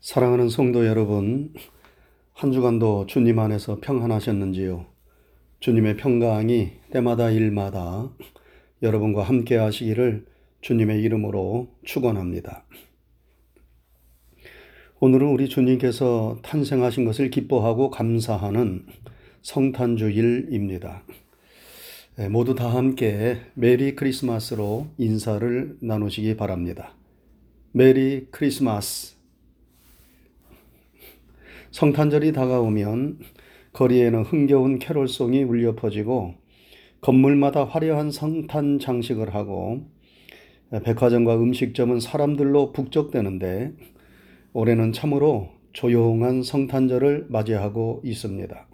사랑하는 성도 여러분, 한 주간도 주님 안에서 평안하셨는지요? 주님의 평강이 때마다 일마다 여러분과 함께 하시기를 주님의 이름으로 축원합니다. 오늘은 우리 주님께서 탄생하신 것을 기뻐하고 감사하는 성탄주일입니다. 네, 모두 다 함께 메리 크리스마스로 인사를 나누시기 바랍니다. 메리 크리스마스. 성탄절이 다가오면 거리에는 흥겨운 캐롤송이 울려 퍼지고 건물마다 화려한 성탄 장식을 하고 백화점과 음식점은 사람들로 북적대는데 올해는 참으로 조용한 성탄절을 맞이하고 있습니다.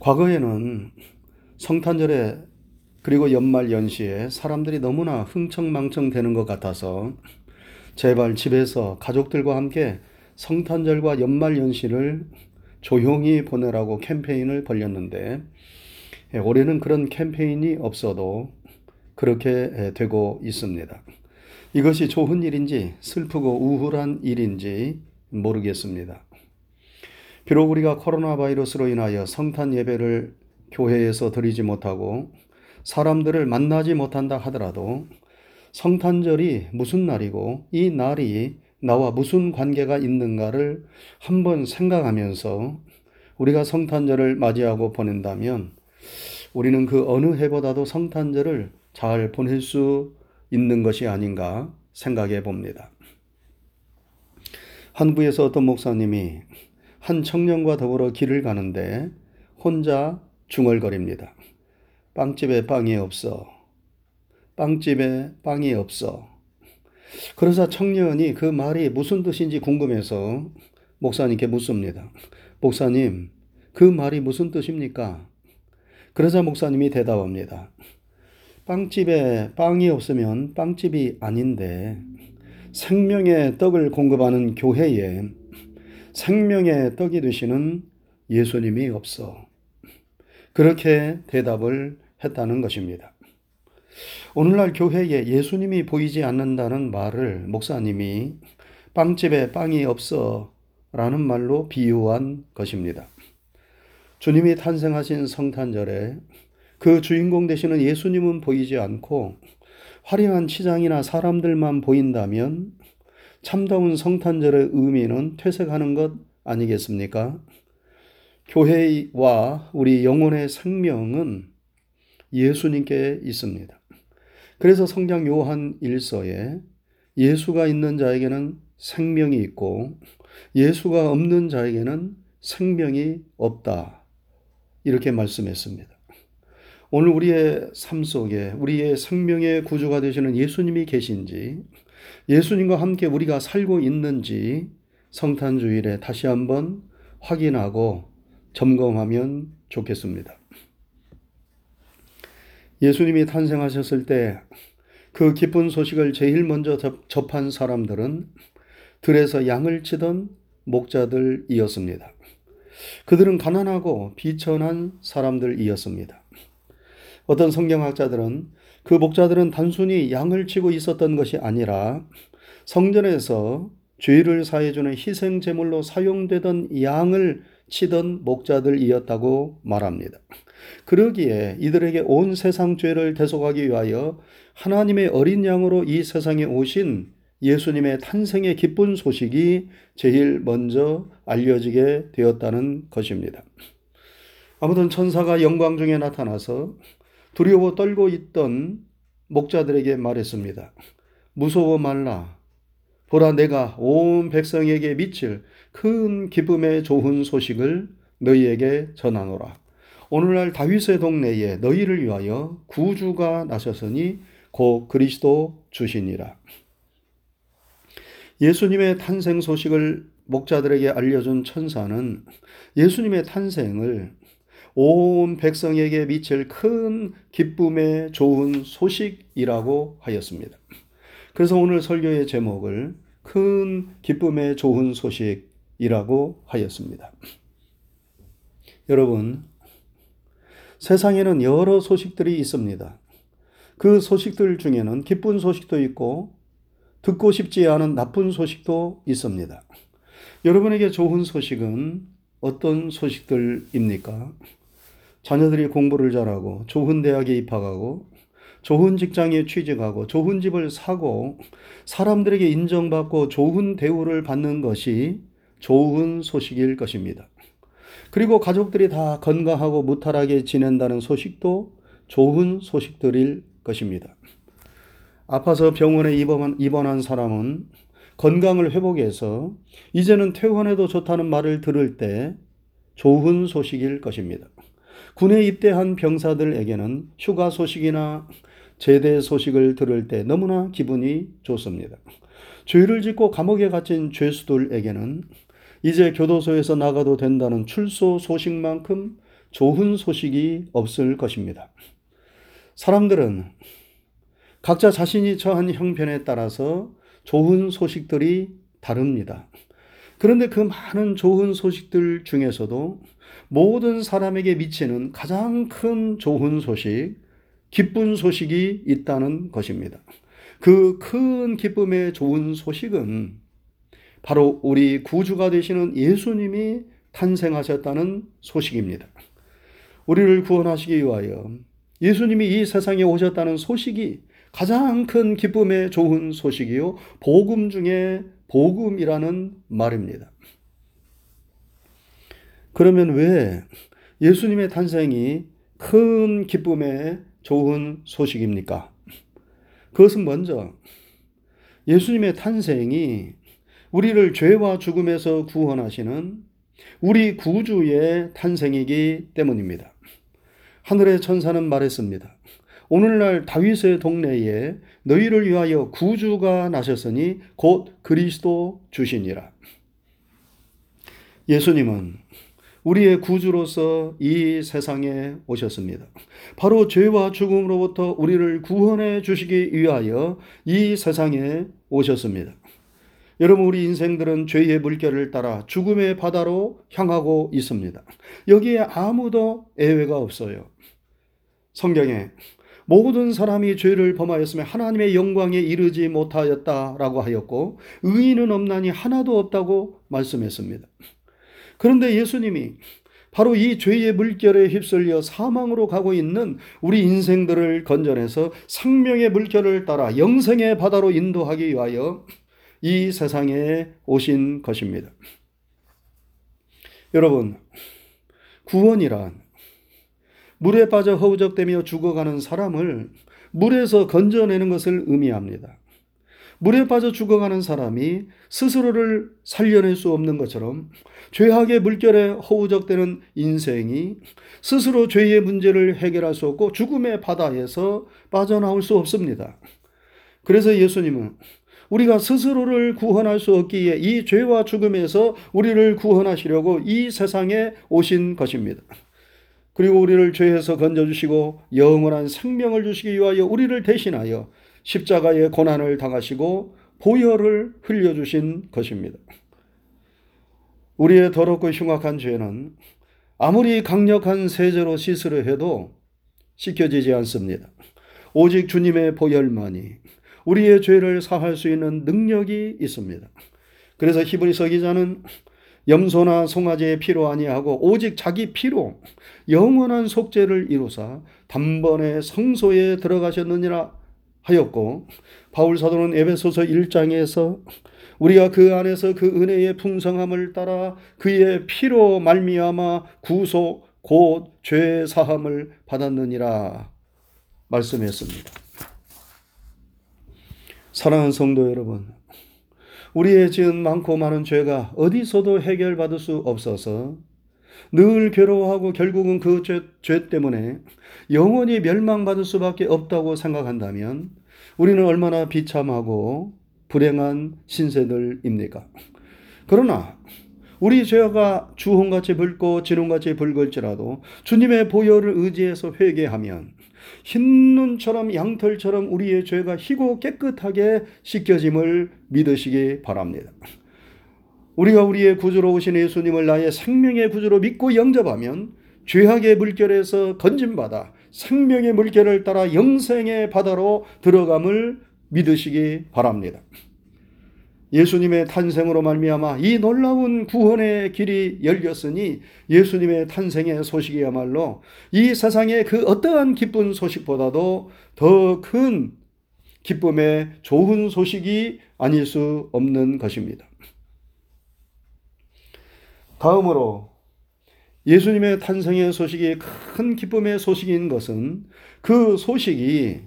과거에는 성탄절에 그리고 연말 연시에 사람들이 너무나 흥청망청 되는 것 같아서 제발 집에서 가족들과 함께 성탄절과 연말 연시를 조용히 보내라고 캠페인을 벌였는데 예, 올해는 그런 캠페인이 없어도 그렇게 예, 되고 있습니다. 이것이 좋은 일인지 슬프고 우울한 일인지 모르겠습니다. 비록 우리가 코로나 바이러스로 인하여 성탄 예배를 교회에서 드리지 못하고 사람들을 만나지 못한다 하더라도 성탄절이 무슨 날이고 이 날이 나와 무슨 관계가 있는가를 한번 생각하면서 우리가 성탄절을 맞이하고 보낸다면 우리는 그 어느 해보다도 성탄절을 잘 보낼 수 있는 것이 아닌가 생각해 봅니다. 한국에서 어떤 목사님이 한 청년과 더불어 길을 가는데 혼자 중얼거립니다. 빵집에 빵이 없어. 빵집에 빵이 없어. 그러자 청년이 그 말이 무슨 뜻인지 궁금해서 목사님께 묻습니다. 목사님, 그 말이 무슨 뜻입니까? 그러자 목사님이 대답합니다. 빵집에 빵이 없으면 빵집이 아닌데 생명의 떡을 공급하는 교회에 생명의 떡이 되시는 예수님이 없어. 그렇게 대답을 했다는 것입니다. 오늘날 교회에 예수님이 보이지 않는다는 말을 목사님이 빵집에 빵이 없어 라는 말로 비유한 것입니다. 주님이 탄생하신 성탄절에 그 주인공 되시는 예수님은 보이지 않고 화려한 치장이나 사람들만 보인다면 참다운 성탄절의 의미는 퇴색하는 것 아니겠습니까? 교회와 우리 영혼의 생명은 예수님께 있습니다. 그래서 성경 요한 1서에 예수가 있는 자에게는 생명이 있고 예수가 없는 자에게는 생명이 없다. 이렇게 말씀했습니다. 오늘 우리의 삶 속에 우리의 생명의 구주가 되시는 예수님이 계신지 예수님과 함께 우리가 살고 있는지 성탄주일에 다시 한번 확인하고 점검하면 좋겠습니다. 예수님이 탄생하셨을 때 그 기쁜 소식을 제일 먼저 접한 사람들은 들에서 양을 치던 목자들이었습니다. 그들은 가난하고 비천한 사람들이었습니다. 어떤 성경학자들은 그 목자들은 단순히 양을 치고 있었던 것이 아니라 성전에서 죄를 사해주는 희생제물로 사용되던 양을 치던 목자들이었다고 말합니다. 그러기에 이들에게 온 세상 죄를 대속하기 위하여 하나님의 어린 양으로 이 세상에 오신 예수님의 탄생의 기쁜 소식이 제일 먼저 알려지게 되었다는 것입니다. 아무튼 천사가 영광 중에 나타나서 두려워 떨고 있던 목자들에게 말했습니다. 무서워 말라. 보라 내가 온 백성에게 미칠 큰 기쁨의 좋은 소식을 너희에게 전하노라. 오늘날 다윗의 동네에 너희를 위하여 구주가 나셨으니 곧 그리스도 주시니라. 예수님의 탄생 소식을 목자들에게 알려준 천사는 예수님의 탄생을 온 백성에게 미칠 큰 기쁨의 좋은 소식이라고 하였습니다. 그래서 오늘 설교의 제목을 큰 기쁨의 좋은 소식이라고 하였습니다. 여러분, 세상에는 여러 소식들이 있습니다. 그 소식들 중에는 기쁜 소식도 있고 듣고 싶지 않은 나쁜 소식도 있습니다. 여러분에게 좋은 소식은 어떤 소식들입니까? 자녀들이 공부를 잘하고 좋은 대학에 입학하고 좋은 직장에 취직하고 좋은 집을 사고 사람들에게 인정받고 좋은 대우를 받는 것이 좋은 소식일 것입니다. 그리고 가족들이 다 건강하고 무탈하게 지낸다는 소식도 좋은 소식들일 것입니다. 아파서 병원에 입원, 입원한 사람은 건강을 회복해서 이제는 퇴원해도 좋다는 말을 들을 때 좋은 소식일 것입니다. 군에 입대한 병사들에게는 휴가 소식이나 제대 소식을 들을 때 너무나 기분이 좋습니다. 죄를 짓고 감옥에 갇힌 죄수들에게는 이제 교도소에서 나가도 된다는 출소 소식만큼 좋은 소식이 없을 것입니다. 사람들은 각자 자신이 처한 형편에 따라서 좋은 소식들이 다릅니다. 그런데 그 많은 좋은 소식들 중에서도 모든 사람에게 미치는 가장 큰 좋은 소식, 기쁜 소식이 있다는 것입니다. 그 큰 기쁨의 좋은 소식은 바로 우리 구주가 되시는 예수님이 탄생하셨다는 소식입니다. 우리를 구원하시기 위하여 예수님이 이 세상에 오셨다는 소식이 가장 큰 기쁨의 좋은 소식이요. 복음 중에 복음이라는 말입니다. 그러면 왜 예수님의 탄생이 큰 기쁨의 좋은 소식입니까? 그것은 먼저 예수님의 탄생이 우리를 죄와 죽음에서 구원하시는 우리 구주의 탄생이기 때문입니다. 하늘의 천사는 말했습니다. 오늘날 다윗의 동네에 너희를 위하여 구주가 나셨으니 곧 그리스도 주시니라. 예수님은 우리의 구주로서 이 세상에 오셨습니다. 바로 죄와 죽음으로부터 우리를 구원해 주시기 위하여 이 세상에 오셨습니다. 여러분, 우리 인생들은 죄의 물결을 따라 죽음의 바다로 향하고 있습니다. 여기에 아무도 예외가 없어요. 성경에 모든 사람이 죄를 범하였으며 하나님의 영광에 이르지 못하였다라고 하였고 의인은 없나니 하나도 없다고 말씀했습니다. 그런데 예수님이 바로 이 죄의 물결에 휩쓸려 사망으로 가고 있는 우리 인생들을 건져내서 생명의 물결을 따라 영생의 바다로 인도하기 위하여 이 세상에 오신 것입니다. 여러분, 구원이란 물에 빠져 허우적대며 죽어가는 사람을 물에서 건져내는 것을 의미합니다. 물에 빠져 죽어가는 사람이 스스로를 살려낼 수 없는 것처럼 죄악의 물결에 허우적대는 인생이 스스로 죄의 문제를 해결할 수 없고 죽음의 바다에서 빠져나올 수 없습니다. 그래서 예수님은 우리가 스스로를 구원할 수 없기에 이 죄와 죽음에서 우리를 구원하시려고 이 세상에 오신 것입니다. 그리고 우리를 죄에서 건져주시고 영원한 생명을 주시기 위하여 우리를 대신하여 십자가의 고난을 당하시고 보혈을 흘려주신 것입니다. 우리의 더럽고 흉악한 죄는 아무리 강력한 세제로 씻으려 해도 씻겨지지 않습니다. 오직 주님의 보혈만이 우리의 죄를 사할 수 있는 능력이 있습니다. 그래서 히브리서 기자는 염소나 송아지의 피로 아니하고 오직 자기 피로 영원한 속죄를 이루사 단번에 성소에 들어가셨느니라 하였고 바울 사도는 에베소서 1장에서 우리가 그 안에서 그 은혜의 풍성함을 따라 그의 피로 말미암아 구속 곧 죄 사함을 받았느니라 말씀했습니다. 사랑하는 성도 여러분, 우리의 지은 많고 많은 죄가 어디서도 해결받을 수 없어서 늘 괴로워하고 결국은 그 죄, 죄 때문에 영원히 멸망받을 수밖에 없다고 생각한다면 우리는 얼마나 비참하고 불행한 신세들입니까? 그러나 우리 죄가 주홍같이 붉고 진홍같이 붉을지라도 주님의 보혈을 의지해서 회개하면 흰 눈처럼 양털처럼 우리의 죄가 희고 깨끗하게 씻겨짐을 믿으시기 바랍니다. 우리가 우리의 구주로 오신 예수님을 나의 생명의 구주로 믿고 영접하면 죄악의 물결에서 건진받아 생명의 물결을 따라 영생의 바다로 들어감을 믿으시기 바랍니다. 예수님의 탄생으로 말미암아 이 놀라운 구원의 길이 열렸으니 예수님의 탄생의 소식이야말로 이 세상의 그 어떠한 기쁜 소식보다도 더 큰 기쁨의 좋은 소식이 아닐 수 없는 것입니다. 다음으로 예수님의 탄생의 소식이 큰 기쁨의 소식인 것은 그 소식이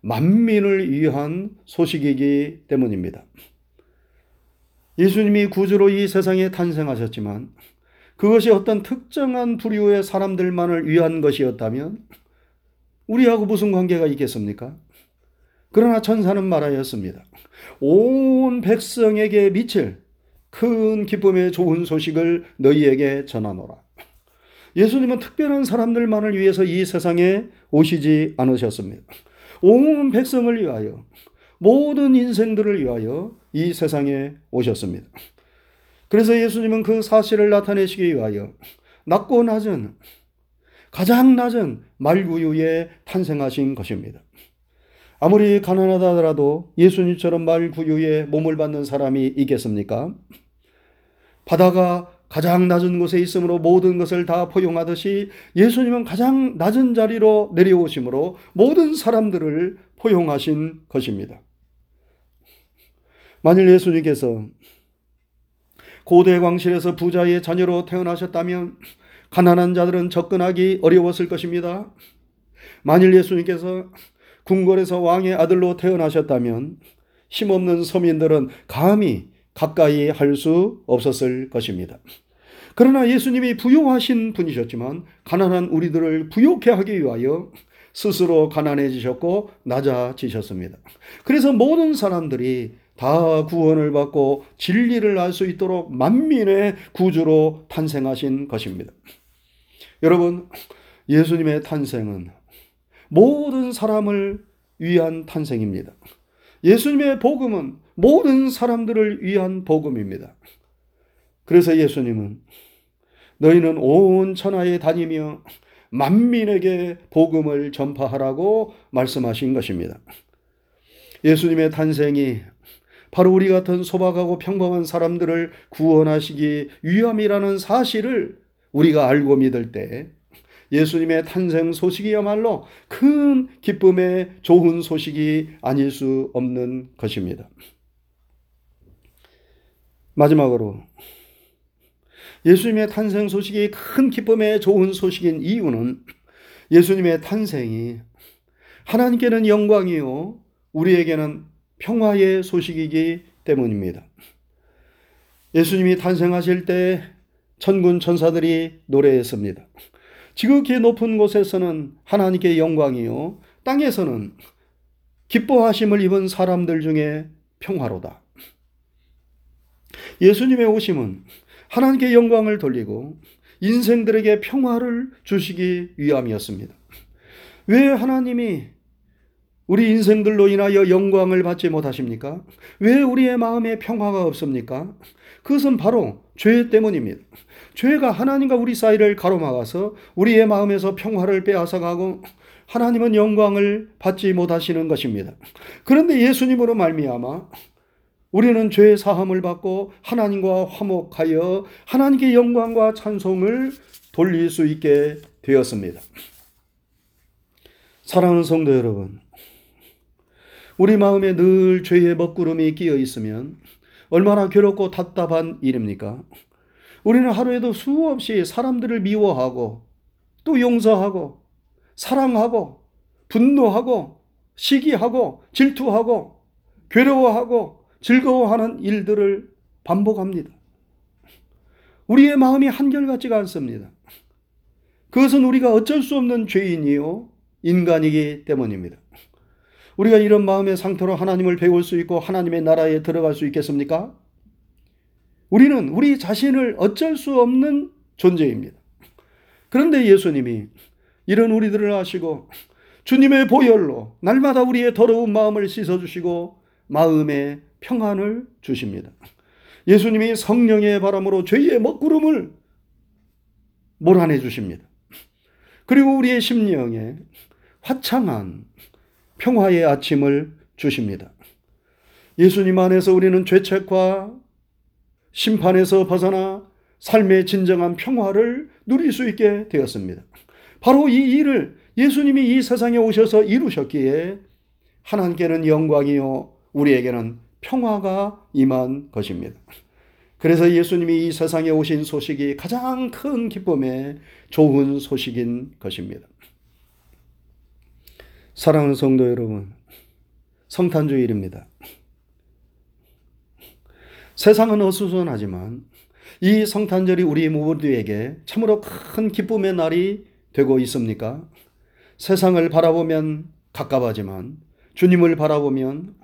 만민을 위한 소식이기 때문입니다. 예수님이 구주로 이 세상에 탄생하셨지만 그것이 어떤 특정한 부류의 사람들만을 위한 것이었다면 우리하고 무슨 관계가 있겠습니까? 그러나 천사는 말하였습니다. 온 백성에게 미칠 큰 기쁨의 좋은 소식을 너희에게 전하노라. 예수님은 특별한 사람들만을 위해서 이 세상에 오시지 않으셨습니다. 온 백성을 위하여 모든 인생들을 위하여 이 세상에 오셨습니다. 그래서 예수님은 그 사실을 나타내시기 위하여 낮고 낮은 가장 낮은 말구유에 탄생하신 것입니다. 아무리 가난하다 하더라도 예수님처럼 말구유에 몸을 받는 사람이 있겠습니까? 바다가 가장 낮은 곳에 있으므로 모든 것을 다 포용하듯이 예수님은 가장 낮은 자리로 내려오심으로 모든 사람들을 포용하신 것입니다. 만일 예수님께서 고대 왕실에서 부자의 자녀로 태어나셨다면 가난한 자들은 접근하기 어려웠을 것입니다. 만일 예수님께서 궁궐에서 왕의 아들로 태어나셨다면 힘없는 서민들은 감히 가까이 할 수 없었을 것입니다. 그러나 예수님이 부유하신 분이셨지만 가난한 우리들을 부유케 하기 위하여 스스로 가난해지셨고 낮아지셨습니다. 그래서 모든 사람들이 다 구원을 받고 진리를 알 수 있도록 만민의 구주로 탄생하신 것입니다. 여러분, 예수님의 탄생은 모든 사람을 위한 탄생입니다. 예수님의 복음은 모든 사람들을 위한 복음입니다. 그래서 예수님은 너희는 온 천하에 다니며 만민에게 복음을 전파하라고 말씀하신 것입니다. 예수님의 탄생이 바로 우리 같은 소박하고 평범한 사람들을 구원하시기 위함이라는 사실을 우리가 알고 믿을 때 예수님의 탄생 소식이야말로 큰 기쁨의 좋은 소식이 아닐 수 없는 것입니다. 마지막으로 예수님의 탄생 소식이 큰 기쁨의 좋은 소식인 이유는 예수님의 탄생이 하나님께는 영광이요 우리에게는 평화의 소식이기 때문입니다. 예수님이 탄생하실 때 천군 천사들이 노래했습니다. 지극히 높은 곳에서는 하나님께 영광이요 땅에서는 기뻐하심을 입은 사람들 중에 평화로다. 예수님의 오심은 하나님께 영광을 돌리고 인생들에게 평화를 주시기 위함이었습니다. 왜 하나님이 우리 인생들로 인하여 영광을 받지 못하십니까? 왜 우리의 마음에 평화가 없습니까? 그것은 바로 죄 때문입니다. 죄가 하나님과 우리 사이를 가로막아서 우리의 마음에서 평화를 빼앗아가고 하나님은 영광을 받지 못하시는 것입니다. 그런데 예수님으로 말미암아 우리는 죄 사함을 받고 하나님과 화목하여 하나님께 영광과 찬송을 돌릴 수 있게 되었습니다. 사랑하는 성도 여러분, 우리 마음에 늘 죄의 먹구름이 끼어 있으면 얼마나 괴롭고 답답한 일입니까? 우리는 하루에도 수없이 사람들을 미워하고 또 용서하고 사랑하고 분노하고 시기하고 질투하고 괴로워하고 즐거워하는 일들을 반복합니다. 우리의 마음이 한결같지가 않습니다. 그것은 우리가 어쩔 수 없는 죄인이요 인간이기 때문입니다. 우리가 이런 마음의 상태로 하나님을 배울 수 있고 하나님의 나라에 들어갈 수 있겠습니까? 우리는 우리 자신을 어쩔 수 없는 존재입니다. 그런데 예수님이 이런 우리들을 아시고 주님의 보혈로 날마다 우리의 더러운 마음을 씻어주시고 마음의 평안을 주십니다. 예수님이 성령의 바람으로 죄의 먹구름을 몰아내 주십니다. 그리고 우리의 심령에 화창한 평화의 아침을 주십니다. 예수님 안에서 우리는 죄책과 심판에서 벗어나 삶의 진정한 평화를 누릴 수 있게 되었습니다. 바로 이 일을 예수님이 이 세상에 오셔서 이루셨기에 하나님께는 영광이요 우리에게는 평화가 임한 것입니다. 그래서 예수님이 이 세상에 오신 소식이 가장 큰 기쁨의 좋은 소식인 것입니다. 사랑하는 성도 여러분, 성탄주일입니다. 세상은 어수선하지만 이 성탄절이 우리 모두에게 참으로 큰 기쁨의 날이 되고 있습니까? 세상을 바라보면 갑갑하지만 주님을 바라보면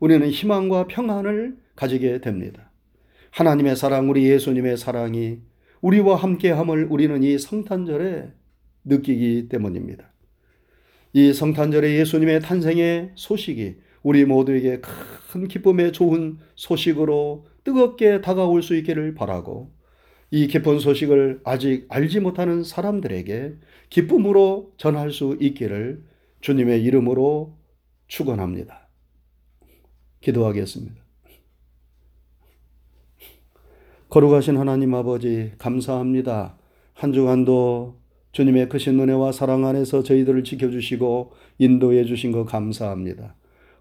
우리는 희망과 평안을 가지게 됩니다. 하나님의 사랑, 우리 예수님의 사랑이 우리와 함께함을 우리는 이 성탄절에 느끼기 때문입니다. 이 성탄절에 예수님의 탄생의 소식이 우리 모두에게 큰 기쁨의 좋은 소식으로 뜨겁게 다가올 수 있기를 바라고 이 기쁜 소식을 아직 알지 못하는 사람들에게 기쁨으로 전할 수 있기를 주님의 이름으로 축원합니다. 기도하겠습니다. 거룩하신 하나님 아버지 감사합니다. 한 주간도 주님의 크신 은혜와 사랑 안에서 저희들을 지켜주시고 인도해 주신 것 감사합니다.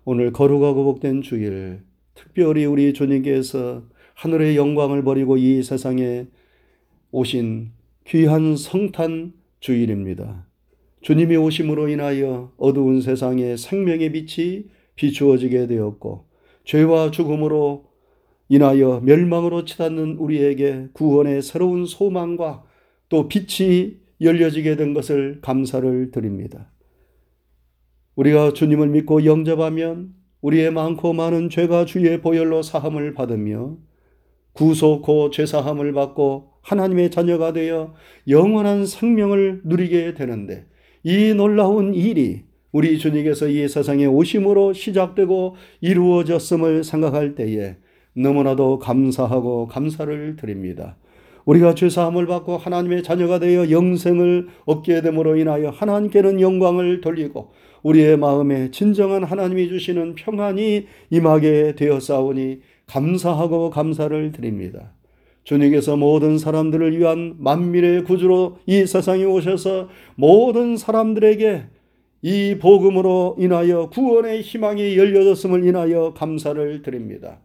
오늘 거룩하고 복된 주일 특별히 우리 주님께서 하늘의 영광을 버리고 이 세상에 오신 귀한 성탄 주일입니다. 주님이 오심으로 인하여 어두운 세상에 생명의 빛이 비추어지게 되었고 죄와 죽음으로 인하여 멸망으로 치닫는 우리에게 구원의 새로운 소망과 또 빛이 열려지게 된 것을 감사를 드립니다. 우리가 주님을 믿고 영접하면 우리의 많고 많은 죄가 주의 보혈로 사함을 받으며 구속고 죄사함을 받고 하나님의 자녀가 되어 영원한 생명을 누리게 되는데 이 놀라운 일이 우리 주님께서 이 세상에 오심으로 시작되고 이루어졌음을 생각할 때에 너무나도 감사하고 감사를 드립니다. 우리가 죄사함을 받고 하나님의 자녀가 되어 영생을 얻게 됨으로 인하여 하나님께는 영광을 돌리고 우리의 마음에 진정한 하나님이 주시는 평안이 임하게 되었사오니 감사하고 감사를 드립니다. 주님께서 모든 사람들을 위한 만민의 구주로 이 세상에 오셔서 모든 사람들에게 이 복음으로 인하여 구원의 희망이 열려졌음을 인하여 감사를 드립니다.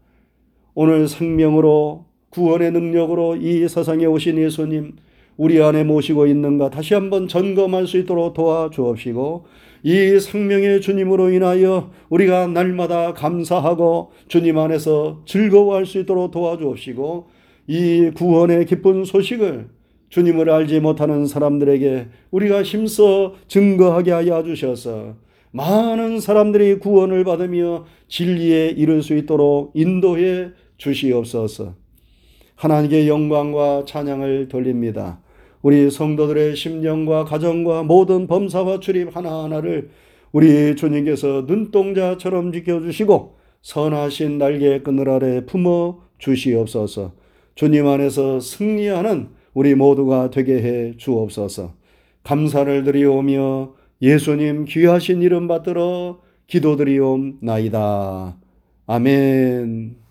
오늘 생명으로 구원의 능력으로 이 세상에 오신 예수님 우리 안에 모시고 있는가 다시 한번 점검할 수 있도록 도와주옵시고 이 생명의 주님으로 인하여 우리가 날마다 감사하고 주님 안에서 즐거워할 수 있도록 도와주옵시고 이 구원의 기쁜 소식을 주님을 알지 못하는 사람들에게 우리가 힘써 증거하게 하여 주셔서 많은 사람들이 구원을 받으며 진리에 이를 수 있도록 인도해 주시옵소서. 하나님께 영광과 찬양을 돌립니다. 우리 성도들의 심령과 가정과 모든 범사와 출입 하나하나를 우리 주님께서 눈동자처럼 지켜주시고 선하신 날개 그늘 아래 품어 주시옵소서. 주님 안에서 승리하는 우리 모두가 되게 해 주옵소서. 감사를 드리오며 예수님 귀하신 이름 받들어 기도드리옵나이다. 아멘.